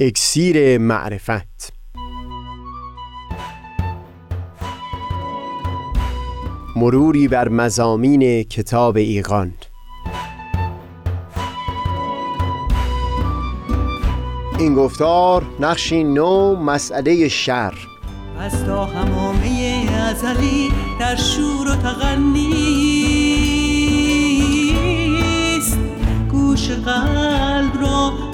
اکسیر معرفت. مروری بر مزامین کتاب ایقان این گفتار نقشی نو مسئله شر. از تا همامه ازلی در شور و تغنیست گوش قلب را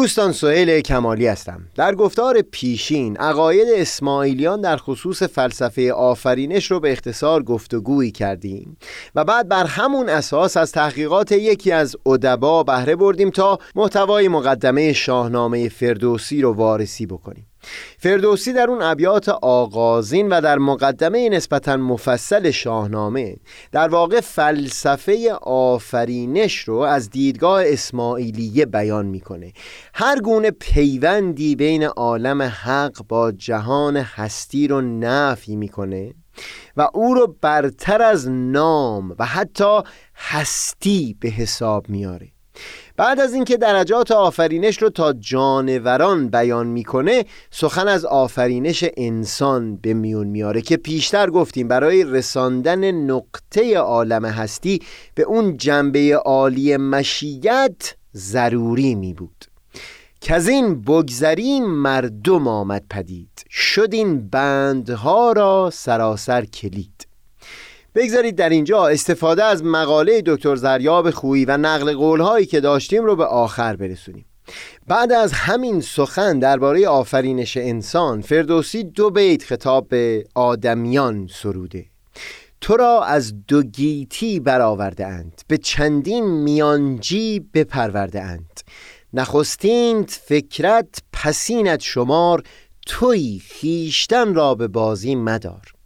دوستان سهیل کمالی هستم. در گفتار پیشین عقاید اسماعیلیان در خصوص فلسفه آفرینش رو به اختصار گفتگویی کردیم و بعد بر همون اساس از تحقیقات یکی از ادبا بهره بردیم تا محتوای مقدمه شاهنامه فردوسی رو وارسی بکنیم. فردوسی در اون ابیات آغازین و در مقدمه نسبتا مفصل شاهنامه در واقع فلسفه آفرینش رو از دیدگاه اسماعیلیه بیان می‌کنه. هر گونه پیوندی بین عالم حق با جهان هستی رو نفی می‌کنه و او رو برتر از نام و حتی هستی به حساب میاره بعد از اینکه درجات آفرینش رو تا جانوران بیان می‌کنه سخن از آفرینش انسان به میون میاره که پیشتر گفتیم برای رساندن نقطه عالم هستی به اون جنبه عالی مشیت ضروری می بود که از این بگذریم مردم آمد پدید. شد این بندها را سراسر کلید. بگذارید در اینجا استفاده از مقاله دکتر زریاب خویی و نقل قولهایی که داشتیم رو به آخر برسونیم. بعد از همین سخن درباره آفرینش انسان فردوسی دو بیت خطاب به آدمیان سروده. تو را از دو گیتی برآورده اند به چندین میانجی بپرورده اند. نخستینت فطرت پسینت شمار تویی خویشتن را به بازی مدار.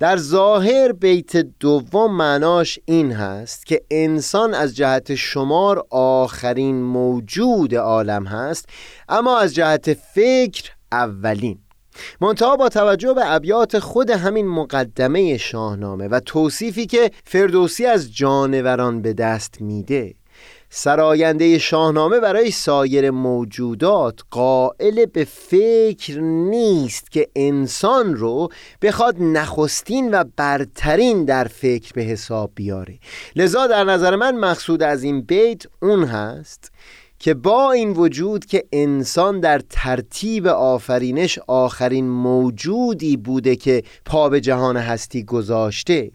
در ظاهر بیت دوم معناش این هست که انسان از جهت شمار آخرین موجود عالم هست اما از جهت فکر اولین. منتها با توجه به ابیات خود همین مقدمه شاهنامه و توصیفی که فردوسی از جانوران به دست میده سراینده شاهنامه برای سایر موجودات قائل به فکر نیست که انسان رو بخواد نخستین و برترین در فکر به حساب بیاره. لذا در نظر من مقصود از این بیت اون هست که با این وجود که انسان در ترتیب آفرینش آخرین موجودی بوده که پا به جهان هستی گذاشته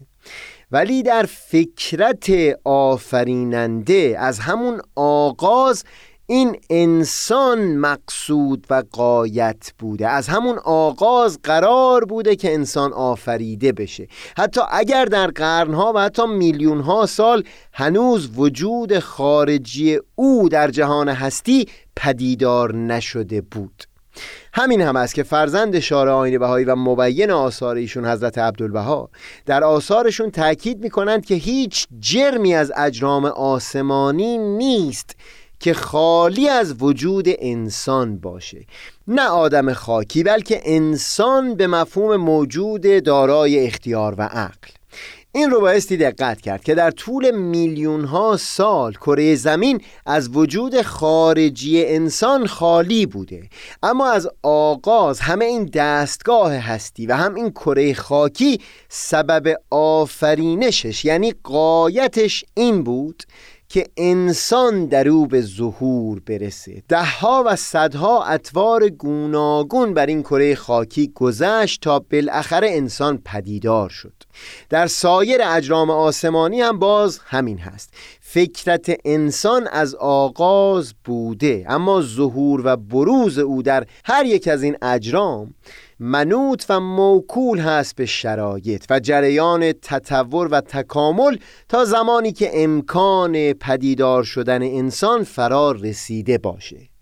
ولی در فکرت آفریننده از همون آغاز این انسان مقصود و قایت بوده. از همون آغاز قرار بوده که انسان آفریده بشه. حتی اگر در قرنها و حتی میلیونها سال هنوز وجود خارجی او در جهان هستی پدیدار نشده بود. همین هم است که فرزند شارع آین بهایی و مبین آثار ایشون حضرت عبدالبها در آثارشون تاکید می‌کنند که هیچ جرمی از اجرام آسمانی نیست که خالی از وجود انسان باشه. نه آدم خاکی بلکه انسان به مفهوم موجود دارای اختیار و عقل. این رو بایستی دقت کرد که در طول میلیون ها سال کره زمین از وجود خارجی انسان خالی بوده. اما از آغاز همه این دستگاه هستی و هم این کره خاکی سبب آفرینشش یعنی قایتش این بود که انسان در او به ظهور برسه. دهها و صدها اطوار گوناگون بر این کره خاکی گذشت تا بالاخره انسان پدیدار شد. در سایر اجرام آسمانی هم باز همین هست. فکرت انسان از آغاز بوده اما ظهور و بروز او در هر یک از این اجرام منوط و موکول هست به شرایط و جریان تطور و تکامل تا زمانی که امکان پدیدار شدن انسان فرار رسیده باشه.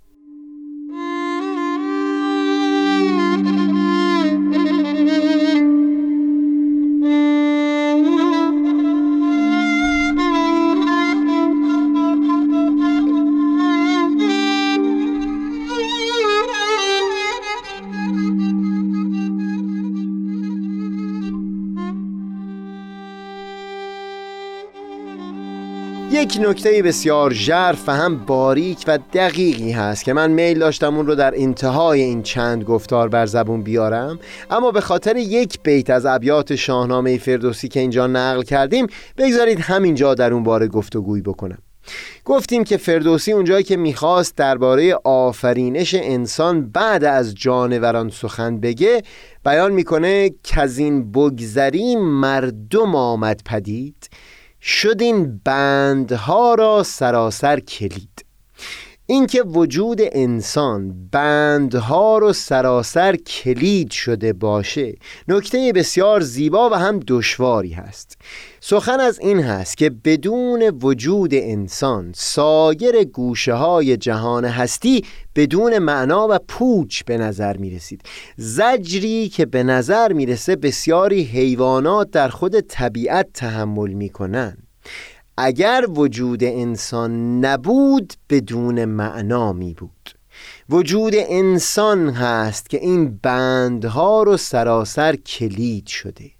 یک نکته بسیار ژرف و هم باریک و دقیقی هست که من میل داشتم اون رو در انتهای این چند گفتار بر زبون بیارم. اما به خاطر یک بیت از ابیات شاهنامه فردوسی که اینجا نقل کردیم بگذارید همینجا در اون باره گفتگوی بکنم. گفتیم که فردوسی اونجایی که می‌خواست درباره آفرینش انسان بعد از جانوران سخن بگه بیان می‌کنه این بگذریم مردم آمد پدید. شد این بندها را سراسر کلید. اینکه وجود انسان بندها رو سراسر کلید شده باشه نکته بسیار زیبا و هم دشواری هست سخن از این هست که بدون وجود انسان سایر گوشه های جهان هستی بدون معنا و پوچ به نظر می رسید زجری که به نظر می‌رسه بسیاری حیوانات در خود طبیعت تحمل می کنن. اگر وجود انسان نبود بدون معنا می بود. وجود انسان هست که این بندها رو سراسر کلید شده.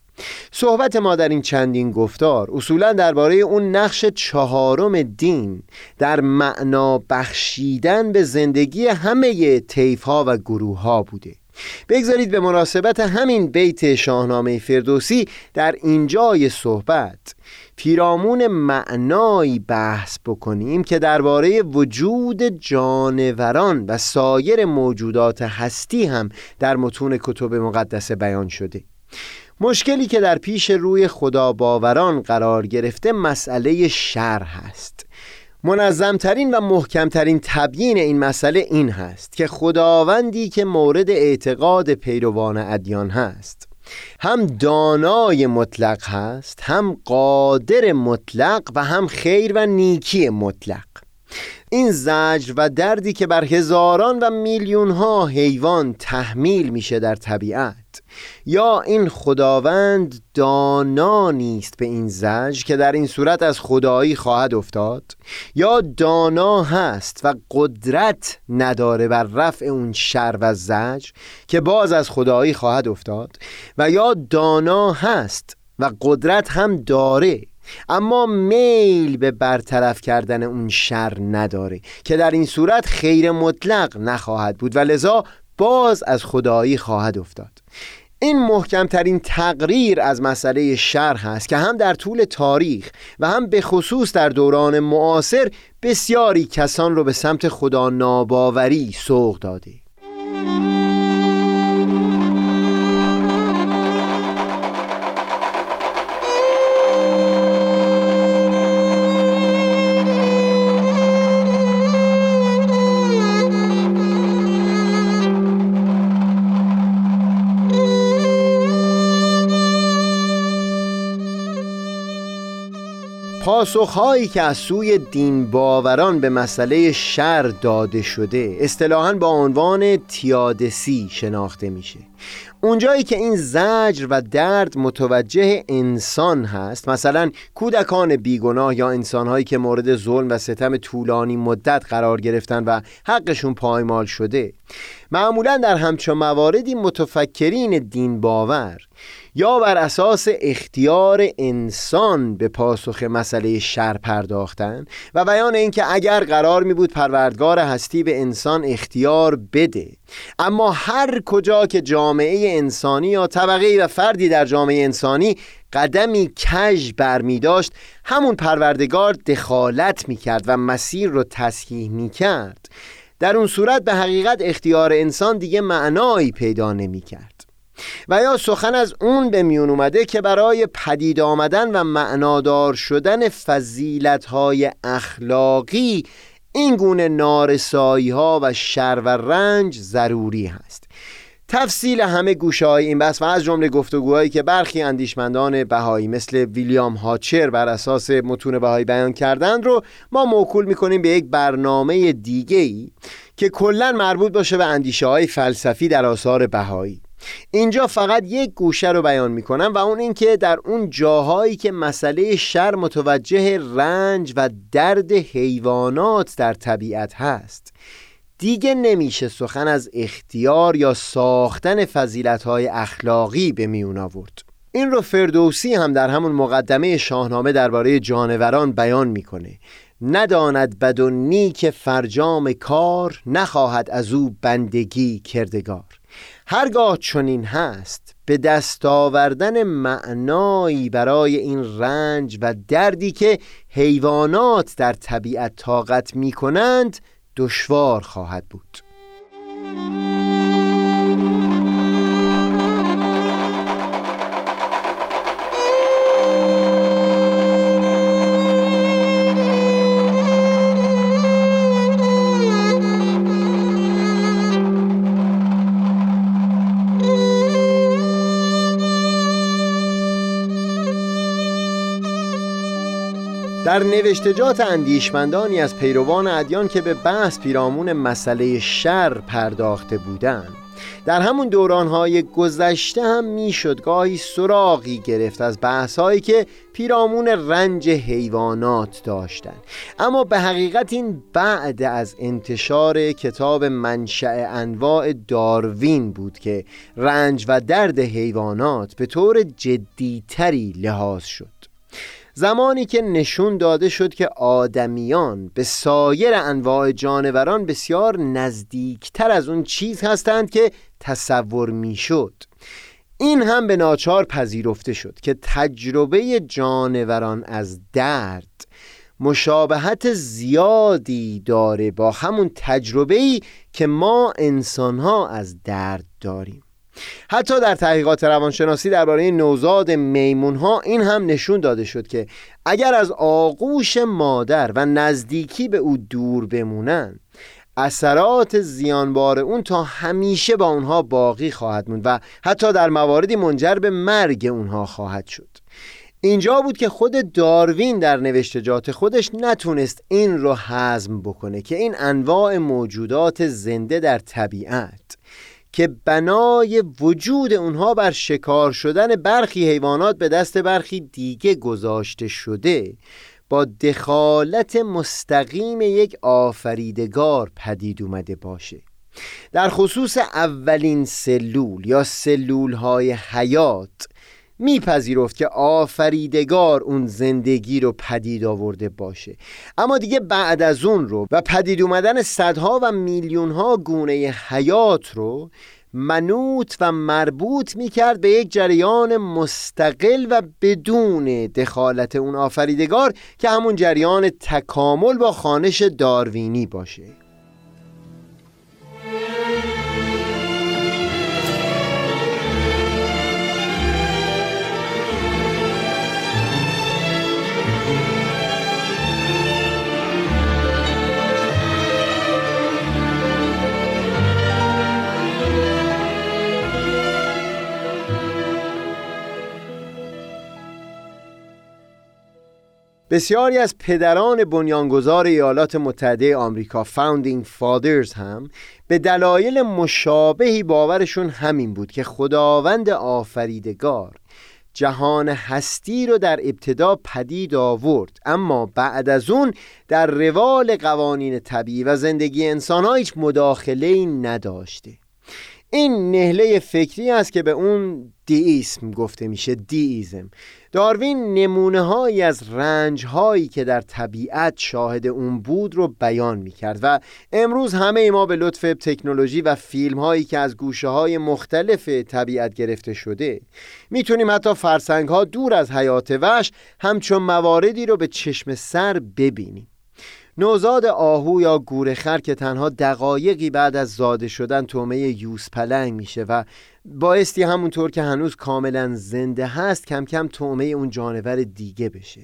صحبت ما در این چندین گفتار اصولا درباره اون نقش چهارم دین در معنا بخشیدن به زندگی همه تیف ها و گروه ها بوده. بگذارید به مناسبت همین بیت شاهنامه فردوسی در اینجای صحبت پیرامون معنایی بحث بکنیم که درباره وجود جانوران و سایر موجودات هستی هم در متون کتب مقدسه بیان شده. مشکلی که در پیش روی خدا باوران قرار گرفته مسئله شر هست منظمترین و محکمترین تبیین این مسئله این هست که خداوندی که مورد اعتقاد پیروان ادیان هست. هم دانای مطلق هست هم قادر مطلق و هم خیر و نیکی مطلق. این زجر و دردی که بر هزاران و میلیون ها حیوان تحمیل میشه در طبیعت. یا این خداوند دانا نیست به این زج که در این صورت از خدایی خواهد افتاد؟ یا دانا هست و قدرت نداره بر رفع اون شر و زج که باز از خدایی خواهد افتاد؟ و یا دانا هست و قدرت هم داره اما میل به برطرف کردن اون شر نداره که در این صورت خیر مطلق نخواهد بود و لذا باز از خدایی خواهد افتاد. این محکمترین تقریر از مسئله شر هست که هم در طول تاریخ و هم به خصوص در دوران معاصر بسیاری کسان رو به سمت خدا ناباوری سوق داده. پاسخهایی که از سوی دین باوران به مسئله شر داده شده اصطلاحا با عنوان تیادسی شناخته میشه. اونجایی که این زجر و درد متوجه انسان هست مثلا کودکان بیگناه یا انسانهایی که مورد ظلم و ستم طولانی مدت قرار گرفتن و حقشون پایمال شده معمولا در همچون مواردی متفکرین دین باور یا بر اساس اختیار انسان به پاسخ مسئله شر پرداختن و بیان اینکه اگر قرار می بود پروردگار هستی به انسان اختیار بده. اما هر کجا که جامعه انسانی یا طبقه و فردی در جامعه انسانی قدمی کژ برمی داشت همون پروردگار دخالت می کرد و مسیر رو تصحیح می کرد. در اون صورت به حقیقت اختیار انسان دیگه معنایی پیدا نمی کرد. و یا سخن از اون به میون اومده که برای پدید آمدن و معنادار شدن فضیلتهای اخلاقی این گونه نارسایی ها و شر و رنج ضروری هست. تفصیل همه گوشه های این بحث و از جمله گفتگوهایی که برخی اندیشمندان بهایی مثل ویلیام هاچر بر اساس متون بهایی بیان کردند رو ما موکول می‌کنیم به یک برنامه دیگه ای که کلا مربوط باشه به اندیشه های فلسفی در آثار بهایی. اینجا فقط یک گوشه رو بیان می‌کنم و اون اینکه در اون جاهایی که مسئله شر متوجه رنج و درد حیوانات در طبیعت هست. دیگه نمیشه سخن از اختیار یا ساختن فضیلتهای اخلاقی به میون آورد. این رو فردوسی هم در همون مقدمه شاهنامه درباره جانوران بیان می‌کنه. نداند بد و نیک فرجام کار نخواهد از او بندگی کردگار. هرگاه چنین هست به دست آوردن معنایی برای این رنج و دردی که حیوانات در طبیعت طاقت می کنند دشوار خواهد بود. در نوشتجات اندیشمندانی از پیروان ادیان که به بحث پیرامون مسئله شر پرداخته بودند. در همون دورانهای گذشته هم می‌شد گاهی سراغی گرفت از بحثهایی که پیرامون رنج حیوانات داشتند. اما به حقیقت این بعد از انتشار کتاب منشأ انواع داروین بود که رنج و درد حیوانات به طور جدیتری لحاظ شد. زمانی که نشون داده شد که آدمیان به سایر انواع جانوران بسیار نزدیکتر از اون چیز هستند که تصور می‌شد. این هم به ناچار پذیرفته شد که تجربه جانوران از درد مشابهت زیادی داره با همون تجربه‌ای که ما انسانها از درد داریم. حتی در تحقیقات روانشناسی درباره نوزاد میمون ها این هم نشون داده شد که اگر از آغوش مادر و نزدیکی به او دور بمونن اثرات زیانبار اون تا همیشه با اونها باقی خواهد موند و حتی در مواردی منجر به مرگ اونها خواهد شد. اینجا بود که خود داروین در نوشتجات خودش نتونست این رو حزم بکنه که این انواع موجودات زنده در طبیعت. که بنای وجود اونها بر شکار شدن برخی حیوانات به دست برخی دیگه گذاشته شده با دخالت مستقیم یک آفریدگار پدید اومده باشه. در خصوص اولین سلول یا سلول های حیات میپذیرفت که آفریدگار اون زندگی رو پدید آورده باشه. اما دیگه بعد از اون رو و پدید اومدن صدها و میلیونها گونه حیات رو منوط و مربوط می‌کرد به یک جریان مستقل و بدون دخالت اون آفریدگار که همون جریان تکامل با خانش داروینی باشه. بسیاری از پدران بنیانگذار ایالات متحده آمریکا فاوندینگ فادرز هم به دلایل مشابهی باورشون همین بود که خداوند آفریدگار جهان هستی رو در ابتدا پدید آورد. اما بعد از اون در روال قوانین طبیعی و زندگی انسان ها هیچ مداخله نداشته. این نهله فکری است که به اون دیism گفته میشه دییزم داروین نمونه هایی از رنج هایی که در طبیعت شاهد اون بود رو بیان می کرد و امروز همه ما به لطف تکنولوژی و فیلم هایی که از گوشه های مختلف طبیعت گرفته شده می‌تونیم حتی فرسنگ ها دور از حیات وحش همچون مواردی رو به چشم سر ببینیم. نوزاد آهو یا گورخر که تنها دقایقی بعد از زاده شدن تومه یوز پلنگ میشه و بایستی همونطور که هنوز کاملا زنده هست کم کم تومه اون جانور دیگه بشه.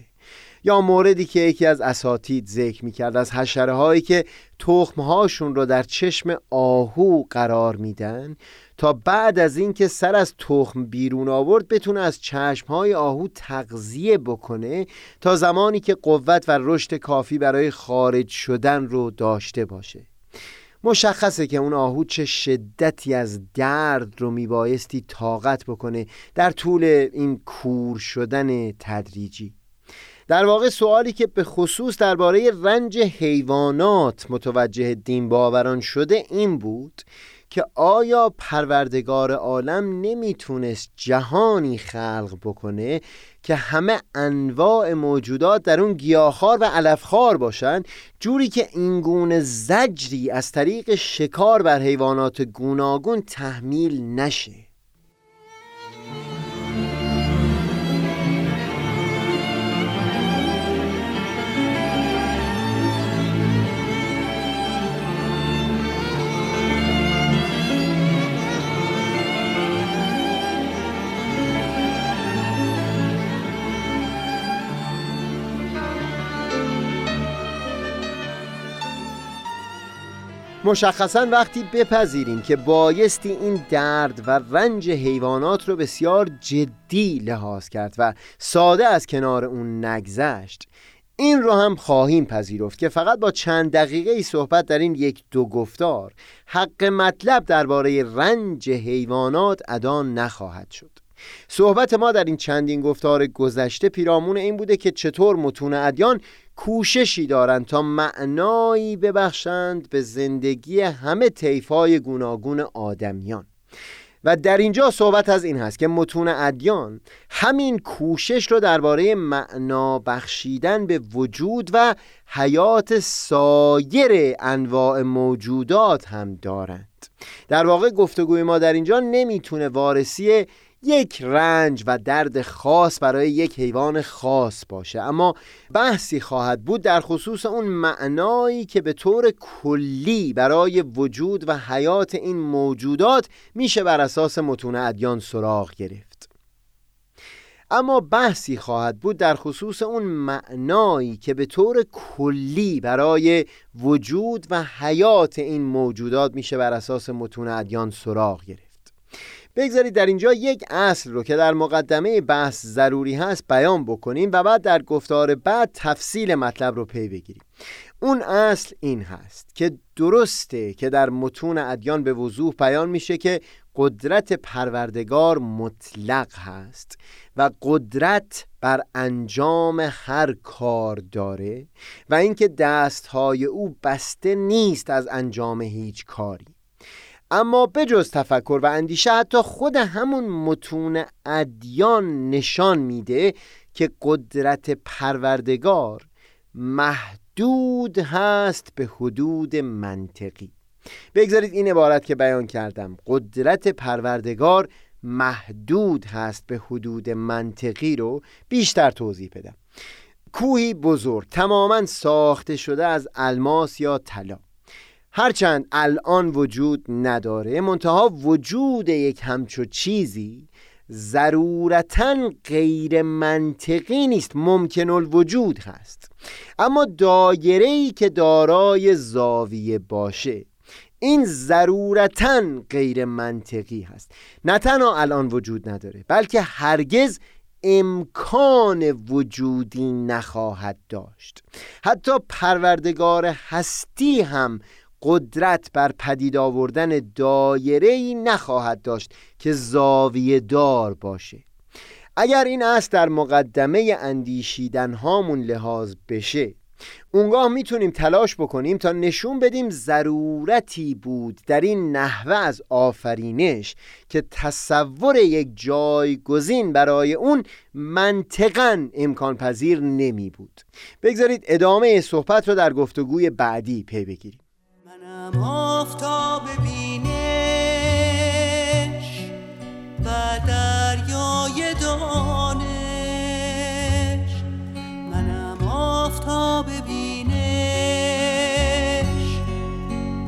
یا موردی که یکی از اساتید ذکر می‌کرد از حشره هایی که تخمهاشون رو در چشم آهو قرار میدن تا بعد از اینکه سر از تخم بیرون آورد بتونه از چشمهای آهو تغذیه بکنه تا زمانی که قوت و رشد کافی برای خارج شدن رو داشته باشه. مشخصه که اون آهو چه شدتی از درد رو میبایستی طاقت بکنه در طول این کور شدن تدریجی. در واقع سوالی که به خصوص درباره رنج حیوانات متوجه دین باوران شده این بود که آیا پروردگار عالم نمی‌تونست جهانی خلق بکنه که همه انواع موجودات در اون گیاهخوار و علفخوار باشن جوری که این گونه زجری از طریق شکار بر حیوانات گوناگون تحمیل نشه. مشخصا وقتی بپذیریم که بایستی این درد و رنج حیوانات رو بسیار جدی لحاظ کرد و ساده از کنار اون نگذشت این رو هم خواهیم پذیرفت که فقط با چند دقیقه صحبت در این یک دو گفتار حق مطلب درباره رنج حیوانات ادا نخواهد شد. صحبت ما در این چندین گفتار گذشته پیرامون این بوده که چطور متون ادیان کوششی دارند تا معنایی ببخشند به زندگی همه طیفای گوناگون آدمیان. و در اینجا صحبت از این هست که متون ادیان همین کوشش رو درباره معنا بخشیدن به وجود و حیات سایر انواع موجودات هم دارند. در واقع گفتگوی ما در اینجا نمی‌تونه وارسی یک رنج و درد خاص برای یک حیوان خاص باشه. اما بحثی خواهد بود در خصوص اون معنایی که به طور کلی برای وجود و حیات این موجودات میشه بر اساس متون ادیان سراغ گرفت. اما بحثی خواهد بود در خصوص اون معنایی که به طور کلی برای وجود و حیات این موجودات میشه بر اساس متون ادیان سراغ گرفت. بگذارید در اینجا یک اصل رو که در مقدمه بحث ضروری هست بیان بکنیم و بعد در گفتار بعد تفصیل مطلب رو پی بگیریم. اون اصل این هست که درسته که در متون ادیان به وضوح بیان میشه که قدرت پروردگار مطلق هست و قدرت بر انجام هر کار داره و اینکه دستهای او بسته نیست از انجام هیچ کاری. اما بجز تفکر و اندیشه حتی خود همون متون ادیان نشان میده که قدرت پروردگار محدود هست به حدود منطقی. بگذارید این عبارت که بیان کردم. قدرت پروردگار محدود هست به حدود منطقی رو بیشتر توضیح بدم. کوهی بزرگ تماما ساخته شده از الماس یا طلا. هرچند الان وجود نداره منتها وجود یک همچو چیزی ضرورتا غیر منطقی نیست ممکن الوجود هست. اما دایره ای که دارای زاویه باشه این ضرورتا غیر منطقی هست. نه تنها الان وجود نداره بلکه هرگز امکان وجودی نخواهد داشت. حتی پروردگار هستی هم قدرت بر پدید آوردن دایره ای نخواهد داشت که زاویه دار باشه. اگر این اصل در مقدمه اندیشیدن هامون لحاظ بشه اونگاه می‌تونیم تلاش بکنیم تا نشون بدیم ضرورتی بود در این نحوه از آفرینش که تصور یک جایگزین برای اون منطقا امکان پذیر نمی بود بگذارید ادامه صحبت رو در گفتگوی بعدی پی بگیریم. آفتاب بینش و دریای دانش. منم آفتاب بینش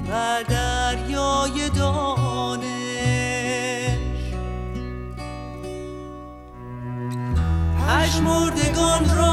و دریای دانش. پشمردگان را